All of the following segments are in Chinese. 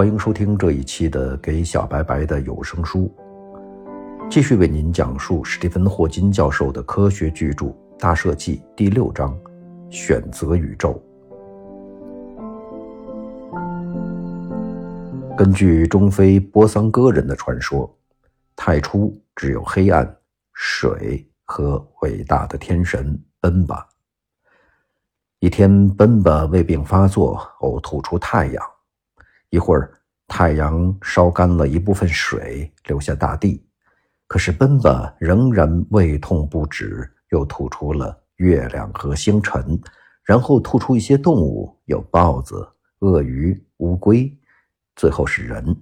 欢迎收听这一期的《给小白白的有声书》，继续为您讲述史蒂芬·霍金教授的科学巨著《大设计》第六章“选择宇宙”。根据中非波桑哥人的传说，太初只有黑暗、水和伟大的天神奔巴。一天，奔巴胃病发作，呕吐出太阳。一会儿，太阳烧干了一部分水，留下大地。可是，奔巴仍然胃痛不止，又吐出了月亮和星辰，然后吐出一些动物，有豹子、鳄鱼、乌龟，最后是人。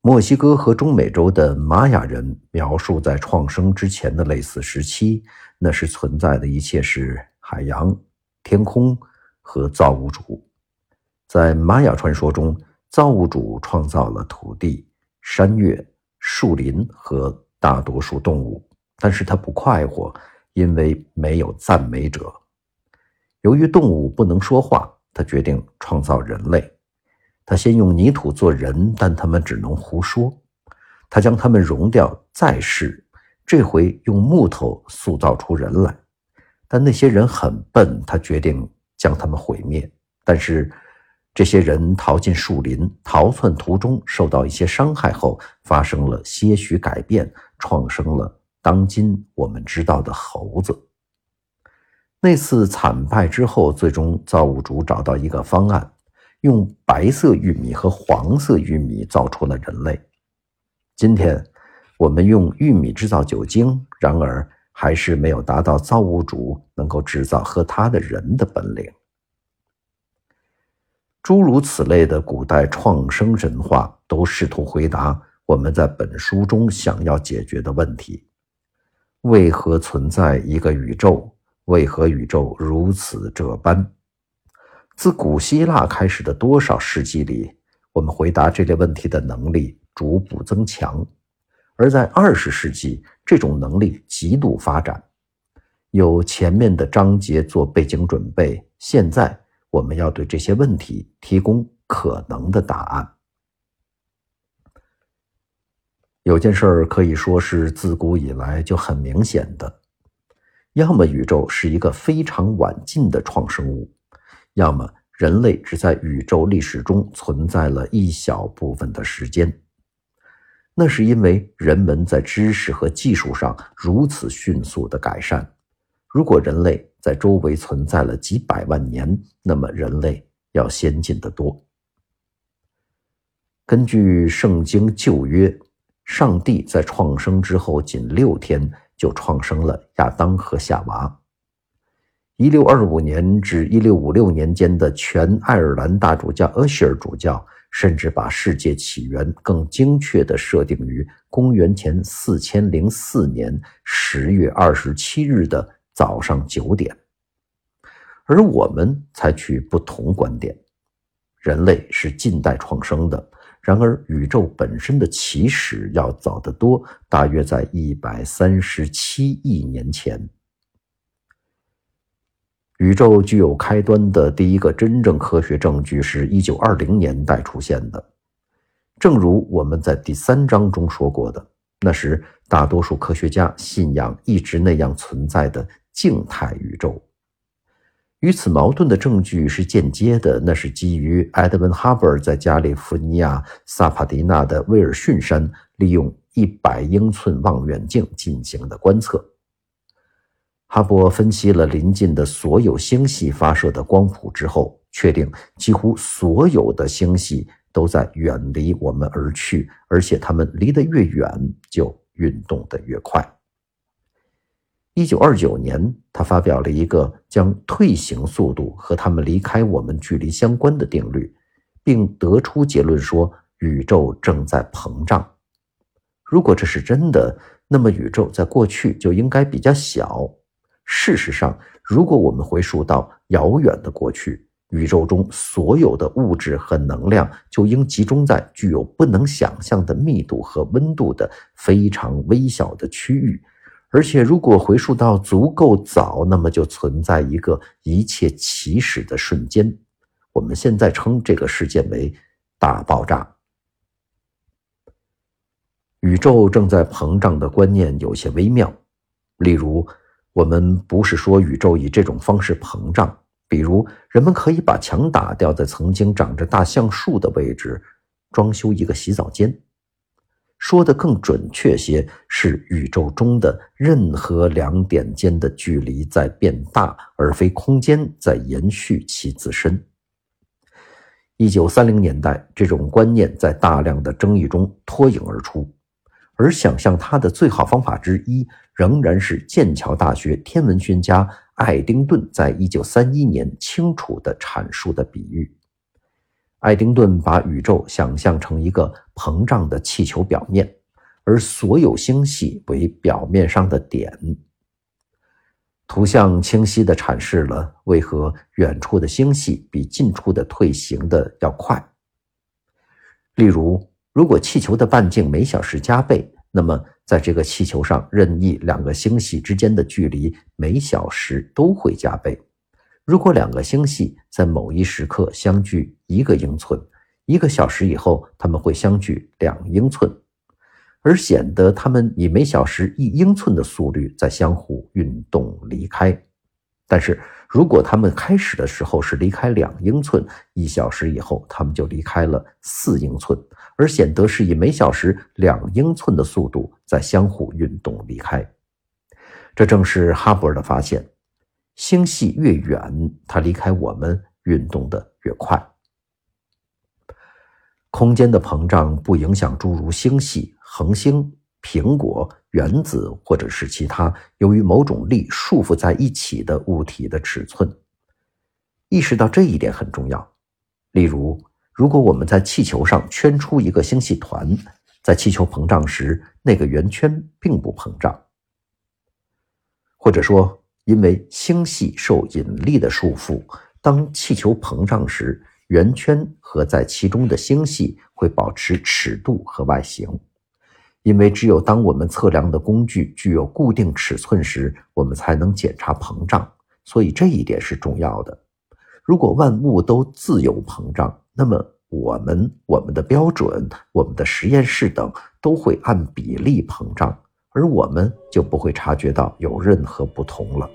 墨西哥和中美洲的玛雅人描述在创生之前的类似时期，那时存在的一切是。海洋、天空和造物主，在玛雅传说中，造物主创造了土地、山岳、树林和大多数动物，但是他不快活，因为没有赞美者。由于动物不能说话，他决定创造人类。他先用泥土做人，但他们只能胡说。他将他们融掉，再试，这回用木头塑造出人来。但那些人很笨，他决定将他们毁灭。但是，这些人逃进树林，逃窜途中受到一些伤害后，发生了些许改变，创生了当今我们知道的猴子。那次惨败之后，最终造物主找到一个方案，用白色玉米和黄色玉米造出了人类。今天，我们用玉米制造酒精，然而。还是没有达到造物主能够制造和他的人的本领。诸如此类的古代创生神话都试图回答我们在本书中想要解决的问题：为何存在一个宇宙？为何宇宙如此这般？自古希腊开始的多少世纪里，我们回答这类问题的能力逐步增强。而在二十世纪，这种能力极度发展，有前面的章节做背景准备。现在我们要对这些问题提供可能的答案。有件事儿可以说是自古以来就很明显的：要么宇宙是一个非常晚近的创生物，要么人类只在宇宙历史中存在了一小部分的时间。那是因为人们在知识和技术上如此迅速的改善。如果人类在周围存在了几百万年，那么人类要先进的多。根据圣经旧约，上帝在创生之后仅六天就创生了亚当和夏娃。一六二五年至一六五六年间的全爱尔兰大主教厄希尔主教。甚至把世界起源更精确地设定于公元前四千零四年十月二十七日的早上九点，而我们采取不同观点：人类是近代创生的，然而宇宙本身的起始要早得多，大约在一百三十七亿年前。宇宙具有开端的第一个真正科学证据是一九二零年代出现的。正如我们在第三章中说过的，那时大多数科学家信仰一直那样存在的静态宇宙。与此矛盾的证据是间接的，那是基于埃德温·哈勃在加利福尼亚萨帕迪纳的威尔逊山利用一百英寸望远镜进行的观测。哈勃分析了邻近的所有星系发射的光谱之后，确定几乎所有的星系都在远离我们而去，而且它们离得越远，就运动得越快。一九二九年，他发表了一个将退行速度和它们离开我们距离相关的定律，并得出结论说宇宙正在膨胀。如果这是真的，那么宇宙在过去就应该比较小。事实上，如果我们回溯到遥远的过去，宇宙中所有的物质和能量就应集中在具有不能想象的密度和温度的非常微小的区域。而且，如果回溯到足够早，那么就存在一个一切起始的瞬间。我们现在称这个事件为大爆炸。宇宙正在膨胀的观念有些微妙，例如，我们不是说宇宙以这种方式膨胀，比如人们可以把墙打掉，在曾经长着大橡树的位置装修一个洗澡间。说的更准确些，是宇宙中的任何两点间的距离在变大，而非空间在延续其自身。一九三零年代，这种观念在大量的争议中脱颖而出，而想象它的最好方法之一，仍然是剑桥大学天文学家爱丁顿在一九三一年清楚地阐述的比喻。爱丁顿把宇宙想象成一个膨胀的气球表面，而所有星系为表面上的点。图像清晰地阐释了为何远处的星系比近处的退行的要快。例如，如果气球的半径每小时加倍，那么在这个气球上任意两个星系之间的距离每小时都会加倍。如果两个星系在某一时刻相距一个英寸，一个小时以后它们会相距两英寸，而显得它们以每小时一英寸的速率在相互运动离开。但是如果它们开始的时候是离开两英寸，一小时以后它们就离开了四英寸，而显得是以每小时两英寸的速度在相互运动离开。这正是哈勃的发现。星系越远，它离开我们运动的越快。空间的膨胀不影响诸如星系、恒星、苹果、原子或者是其他由于某种力束缚在一起的物体的尺寸。意识到这一点很重要。例如，如果我们在气球上圈出一个星系团，在气球膨胀时，那个圆圈并不膨胀，或者说。因为星系受引力的束缚，当气球膨胀时，圆圈和在其中的星系会保持尺度和外形。因为只有当我们测量的工具具有固定尺寸时，我们才能检查膨胀。所以这一点是重要的。如果万物都自由膨胀，那么我们、我们的标准、我们的实验室等都会按比例膨胀。而我们就不会察觉到有任何不同了。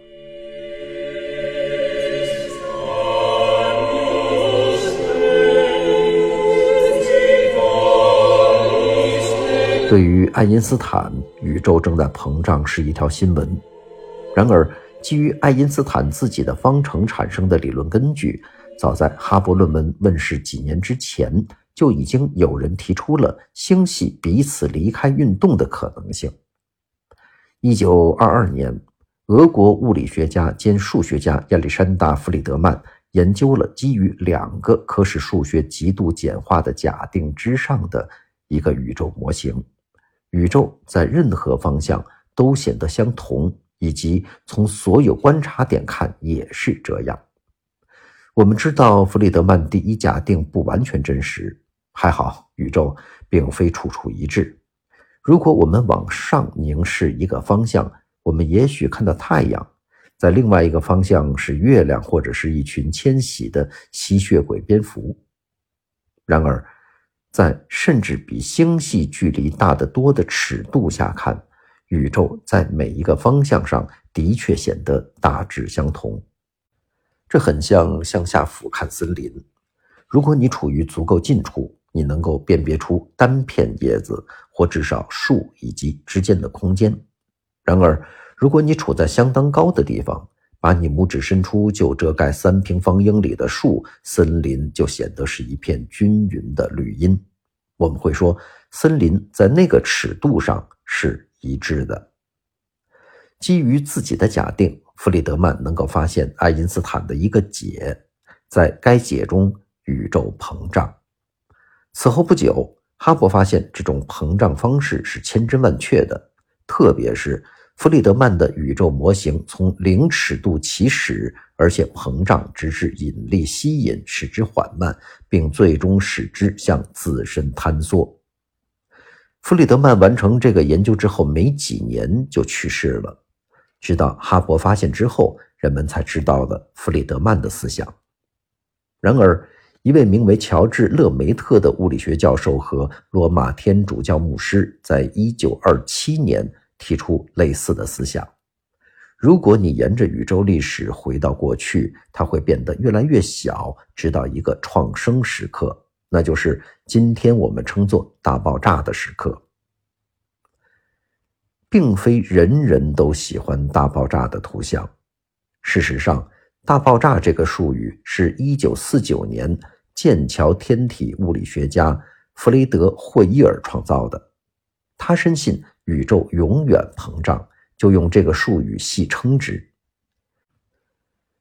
对于爱因斯坦，宇宙正在膨胀是一条新闻。然而，基于爱因斯坦自己的方程产生的理论根据，早在哈勃论文问世几年之前，就已经有人提出了星系彼此离开运动的可能性。一九二二年，俄国物理学家兼数学家亚历山大·弗里德曼研究了基于两个可使数学极度简化的假定之上的一个宇宙模型。宇宙在任何方向都显得相同，以及从所有观察点看也是这样。我们知道弗里德曼第一假定不完全真实，还好宇宙并非处处一致。如果我们往上凝视一个方向，我们也许看到太阳；在另外一个方向是月亮，或者是一群迁徙的吸血鬼蝙蝠。然而，在甚至比星系距离大得多的尺度下看，宇宙在每一个方向上的确显得大致相同。这很像向下俯瞰森林。如果你处于足够近处，你能够辨别出单片叶子或至少树以及之间的空间。然而，如果你处在相当高的地方，把你拇指伸出就遮盖三平方英里的树，森林就显得是一片均匀的绿荫。我们会说，森林在那个尺度上是一致的。基于自己的假定，弗里德曼能够发现爱因斯坦的一个解，在该解中，宇宙膨胀。此后不久，哈勃发现这种膨胀方式是千真万确的，特别是弗里德曼的宇宙模型从零尺度起始，而且膨胀直至引力吸引使之缓慢，并最终使之向自身坍缩。弗里德曼完成这个研究之后没几年就去世了。直到哈勃发现之后，人们才知道了弗里德曼的思想。然而，一位名为乔治·勒梅特的物理学教授和罗马天主教牧师，在1927年提出类似的思想：如果你沿着宇宙历史回到过去，它会变得越来越小，直到一个创生时刻，那就是今天我们称作大爆炸的时刻。并非人人都喜欢大爆炸的图像。事实上，大爆炸这个术语是一九四九年剑桥天体物理学家弗雷德·霍伊尔创造的。他深信宇宙永远膨胀，就用这个术语戏称之。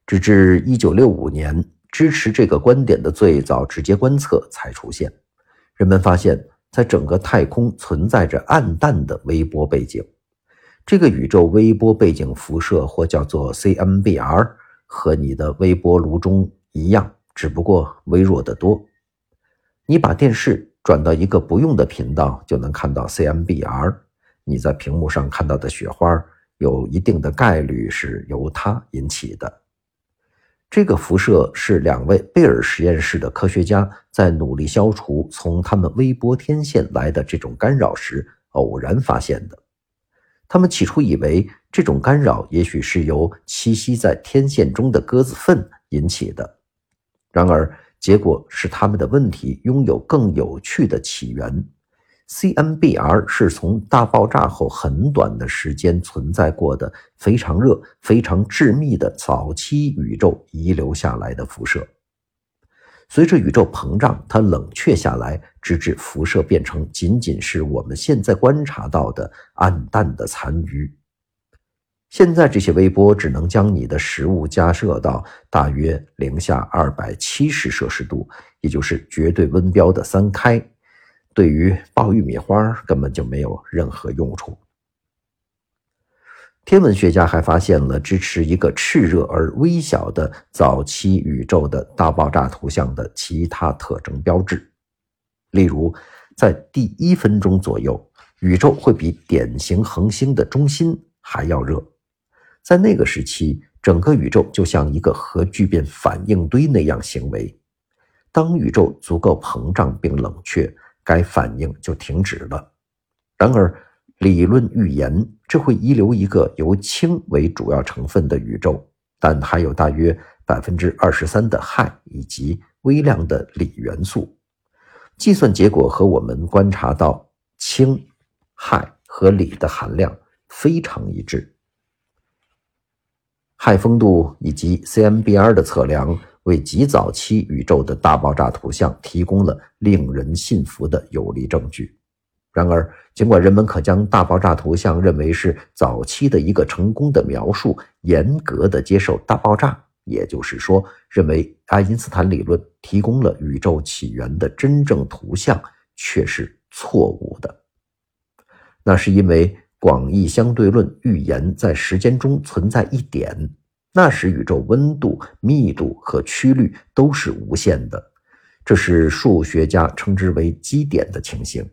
直至一九六五年，支持这个观点的最早直接观测才出现。人们发现，在整个太空存在着暗淡的微波背景。这个宇宙微波背景辐射，或叫做 CMBR。和你的微波炉中一样，只不过微弱得多。你把电视转到一个不用的频道，就能看到 CMBR。你在屏幕上看到的雪花，有一定的概率是由它引起的。这个辐射是两位贝尔实验室的科学家在努力消除从他们微波天线来的这种干扰时偶然发现的。他们起初以为这种干扰也许是由栖息在天线中的鸽子粪引起的，然而结果是他们的问题拥有更有趣的起源。CMBR 是从大爆炸后很短的时间存在过的非常热、非常致密的早期宇宙遗留下来的辐射。随着宇宙膨胀，它冷却下来，直至辐射变成仅仅是我们现在观察到的暗淡的残余。现在这些微波只能将你的食物加热到大约零下二百七十摄氏度，也就是绝对温标的三开，对于爆玉米花根本就没有任何用处。天文学家还发现了支持一个炽热而微小的早期宇宙的大爆炸图像的其他特征标志，例如，在第一分钟左右，宇宙会比典型恒星的中心还要热。在那个时期，整个宇宙就像一个核聚变反应堆那样行为。当宇宙足够膨胀并冷却，该反应就停止了。然而，理论预言，这会遗留一个由氢为主要成分的宇宙，但还有大约百分之二十三的氦以及微量的锂元素。计算结果和我们观察到氢、氦和锂的含量非常一致。氦丰度以及 CMBR 的测量，为极早期宇宙的大爆炸图像提供了令人信服的有力证据。然而，尽管人们可将大爆炸图像认为是早期的一个成功的描述，严格的接受大爆炸，也就是说，认为爱因斯坦理论提供了宇宙起源的真正图像，却是错误的。那是因为广义相对论预言在时间中存在一点，那时宇宙温度、密度和曲率都是无限的，这是数学家称之为基点的情形。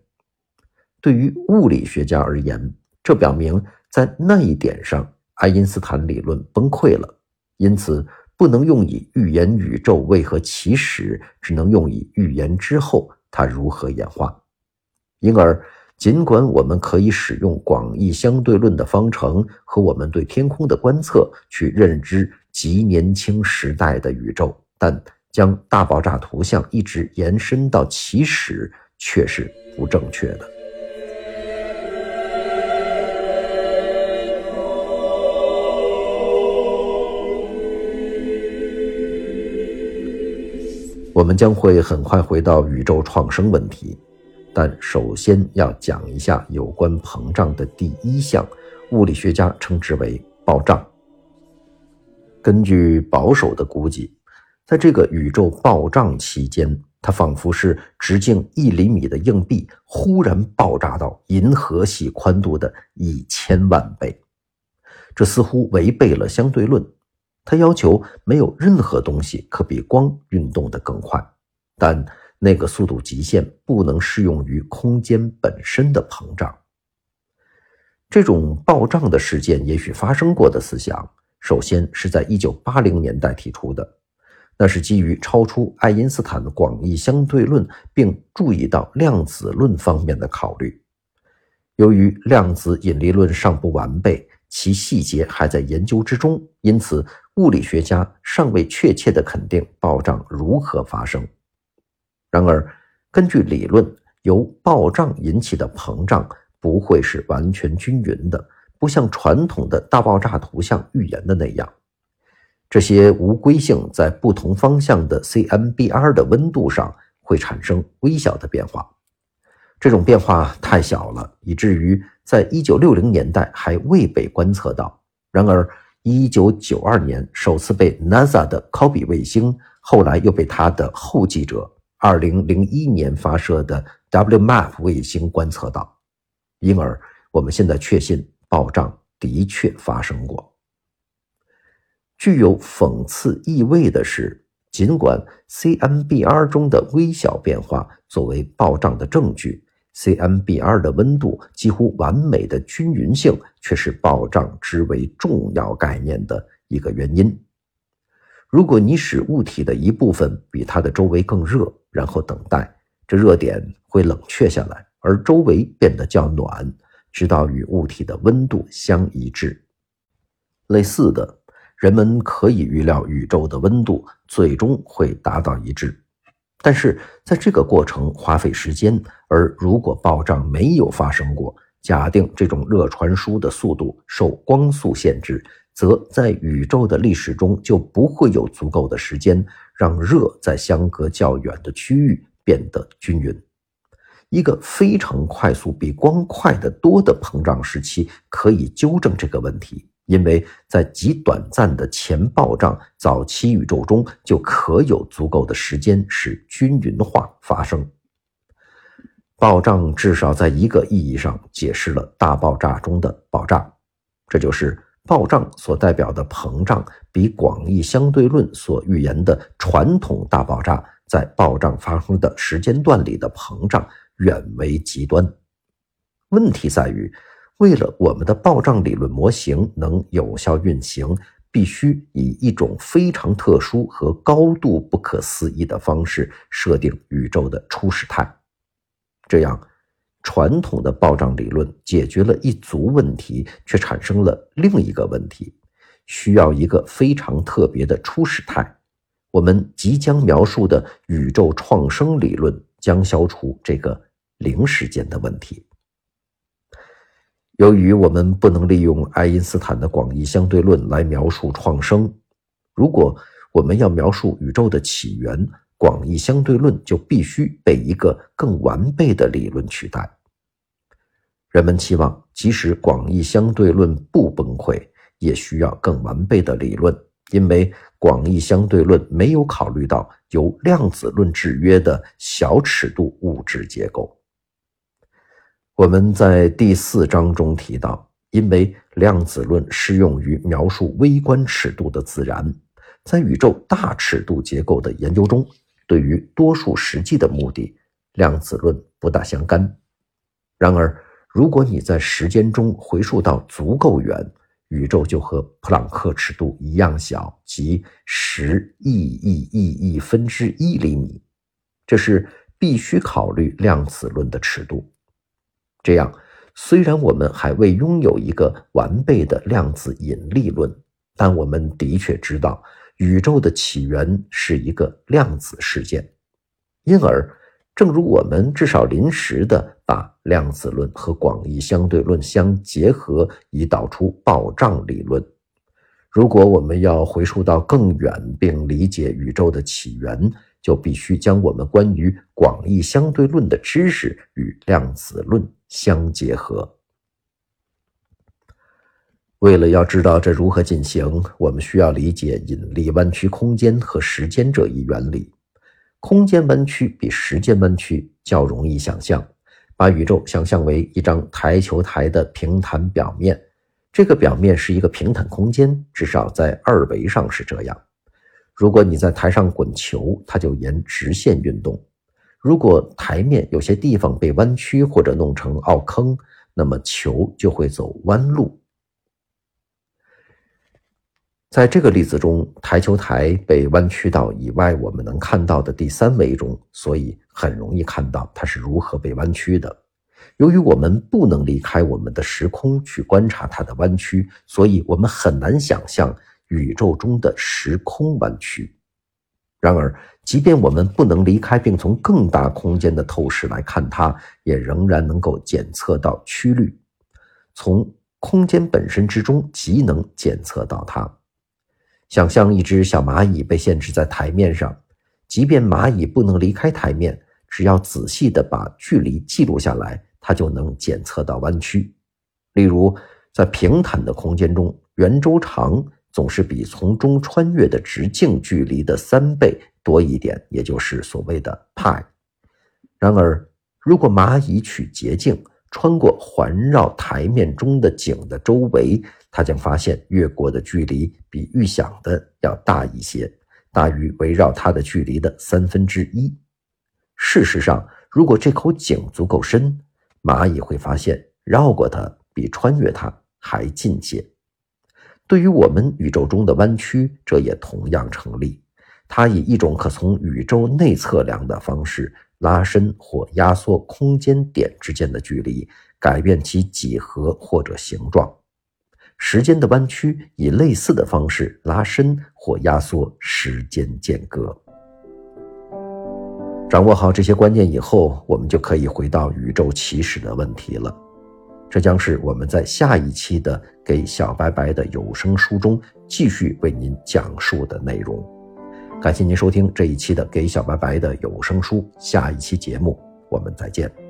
对于物理学家而言，这表明在那一点上，爱因斯坦理论崩溃了，因此不能用以预言宇宙为何起始，只能用以预言之后它如何演化。因而，尽管我们可以使用广义相对论的方程和我们对天空的观测去认知极年轻时代的宇宙，但将大爆炸图像一直延伸到起始却是不正确的。我们将会很快回到宇宙创生问题，但首先要讲一下有关膨胀的第一项，物理学家称之为暴胀。根据保守的估计，在这个宇宙暴胀期间，它仿佛是直径一厘米的硬币忽然爆炸到银河系宽度的一千万倍，这似乎违背了相对论。它要求没有任何东西可比光运动得更快，但那个速度极限不能适用于空间本身的膨胀。这种暴胀的事件也许发生过的思想，首先是在1980年代提出的。那是基于超出爱因斯坦的广义相对论，并注意到量子论方面的考虑。由于量子引力论尚不完备，其细节还在研究之中，因此物理学家尚未确切地肯定暴胀如何发生。然而，根据理论，由暴胀引起的膨胀不会是完全均匀的，不像传统的大爆炸图像预言的那样。这些无规性在不同方向的 cMBR 的温度上会产生微小的变化，这种变化太小了，以至于在1960年代还未被观测到。然而，1992年首次被 NASA 的 COBE 卫星，后来又被它的后继者2001年发射的 WMAP 卫星观测到，因而我们现在确信爆炸的确发生过。具有讽刺意味的是，尽管 cMBR 中的微小变化作为爆炸的证据，cMBR 的温度几乎完美的均匀性却是爆炸之为重要概念的一个原因。如果你使物体的一部分比它的周围更热，然后等待，这热点会冷却下来，而周围变得较暖，直到与物体的温度相一致。类似的。人们可以预料宇宙的温度最终会达到一致，但是在这个过程花费时间。而如果暴胀没有发生过，假定这种热传输的速度受光速限制，则在宇宙的历史中就不会有足够的时间让热在相隔较远的区域变得均匀。一个非常快速、比光快得多的膨胀时期可以纠正这个问题。因为在极短暂的前暴胀早期宇宙中，就可有足够的时间使均匀化发生。暴胀至少在一个意义上解释了大爆炸中的爆炸，这就是暴胀所代表的膨胀比广义相对论所预言的传统大爆炸在暴胀发生的时间段里的膨胀远为极端。问题在于。为了我们的暴胀理论模型能有效运行，必须以一种非常特殊和高度不可思议的方式设定宇宙的初始态。这样，传统的暴胀理论解决了一组问题，却产生了另一个问题：需要一个非常特别的初始态。我们即将描述的宇宙创生理论将消除这个零时间的问题。由于我们不能利用爱因斯坦的广义相对论来描述创生，如果我们要描述宇宙的起源，广义相对论就必须被一个更完备的理论取代。人们期望，即使广义相对论不崩溃，也需要更完备的理论，因为广义相对论没有考虑到由量子论制约的小尺度物质结构。我们在第四章中提到，因为量子论适用于描述微观尺度的自然，在宇宙大尺度结构的研究中，对于多数实际的目的，量子论不大相干。然而，如果你在时间中回溯到足够远，宇宙就和普朗克尺度一样小，即十亿亿亿亿分之一厘米，这是必须考虑量子论的尺度。这样，虽然我们还未拥有一个完备的量子引力论，但我们的确知道宇宙的起源是一个量子事件。因而，正如我们至少临时的把量子论和广义相对论相结合，以导出暴胀理论，如果我们要回溯到更远并理解宇宙的起源，就必须将我们关于广义相对论的知识与量子论相结合。为了要知道这如何进行，我们需要理解引力弯曲空间和时间这一原理。空间弯曲比时间弯曲较容易想象。把宇宙想象为一张台球台的平坦表面，这个表面是一个平坦空间，至少在二维上是这样。如果你在台上滚球，它就沿直线运动；如果台面有些地方被弯曲或者弄成凹坑，那么球就会走弯路。在这个例子中，台球台被弯曲到以外我们能看到的第三维中，所以很容易看到它是如何被弯曲的。由于我们不能离开我们的时空去观察它的弯曲，所以我们很难想象宇宙中的时空弯曲。然而，即便我们不能离开并从更大空间的透视来看它，也仍然能够检测到曲率，从空间本身之中即能检测到它。想象一只小蚂蚁被限制在台面上，即便蚂蚁不能离开台面，只要仔细地把距离记录下来，它就能检测到弯曲。例如，在平坦的空间中，圆周长总是比从中穿越的直径距离的三倍多一点，也就是所谓的派。然而，如果蚂蚁取捷径，穿过环绕台面中的井的周围，他将发现越过的距离比预想的要大一些，大于围绕它的距离的三分之一。事实上，如果这口井足够深，蚂蚁会发现绕过它比穿越它还近些。对于我们宇宙中的弯曲，这也同样成立。它以一种可从宇宙内测量的方式。拉伸或压缩空间点之间的距离，改变其几何或者形状。时间的弯曲以类似的方式拉伸或压缩时间间隔。掌握好这些观念以后，我们就可以回到宇宙起始的问题了。这将是我们在下一期的《给小白白的有声书》中继续为您讲述的内容。感谢您收听这一期的《给小白白的有声书》，下一期节目我们再见。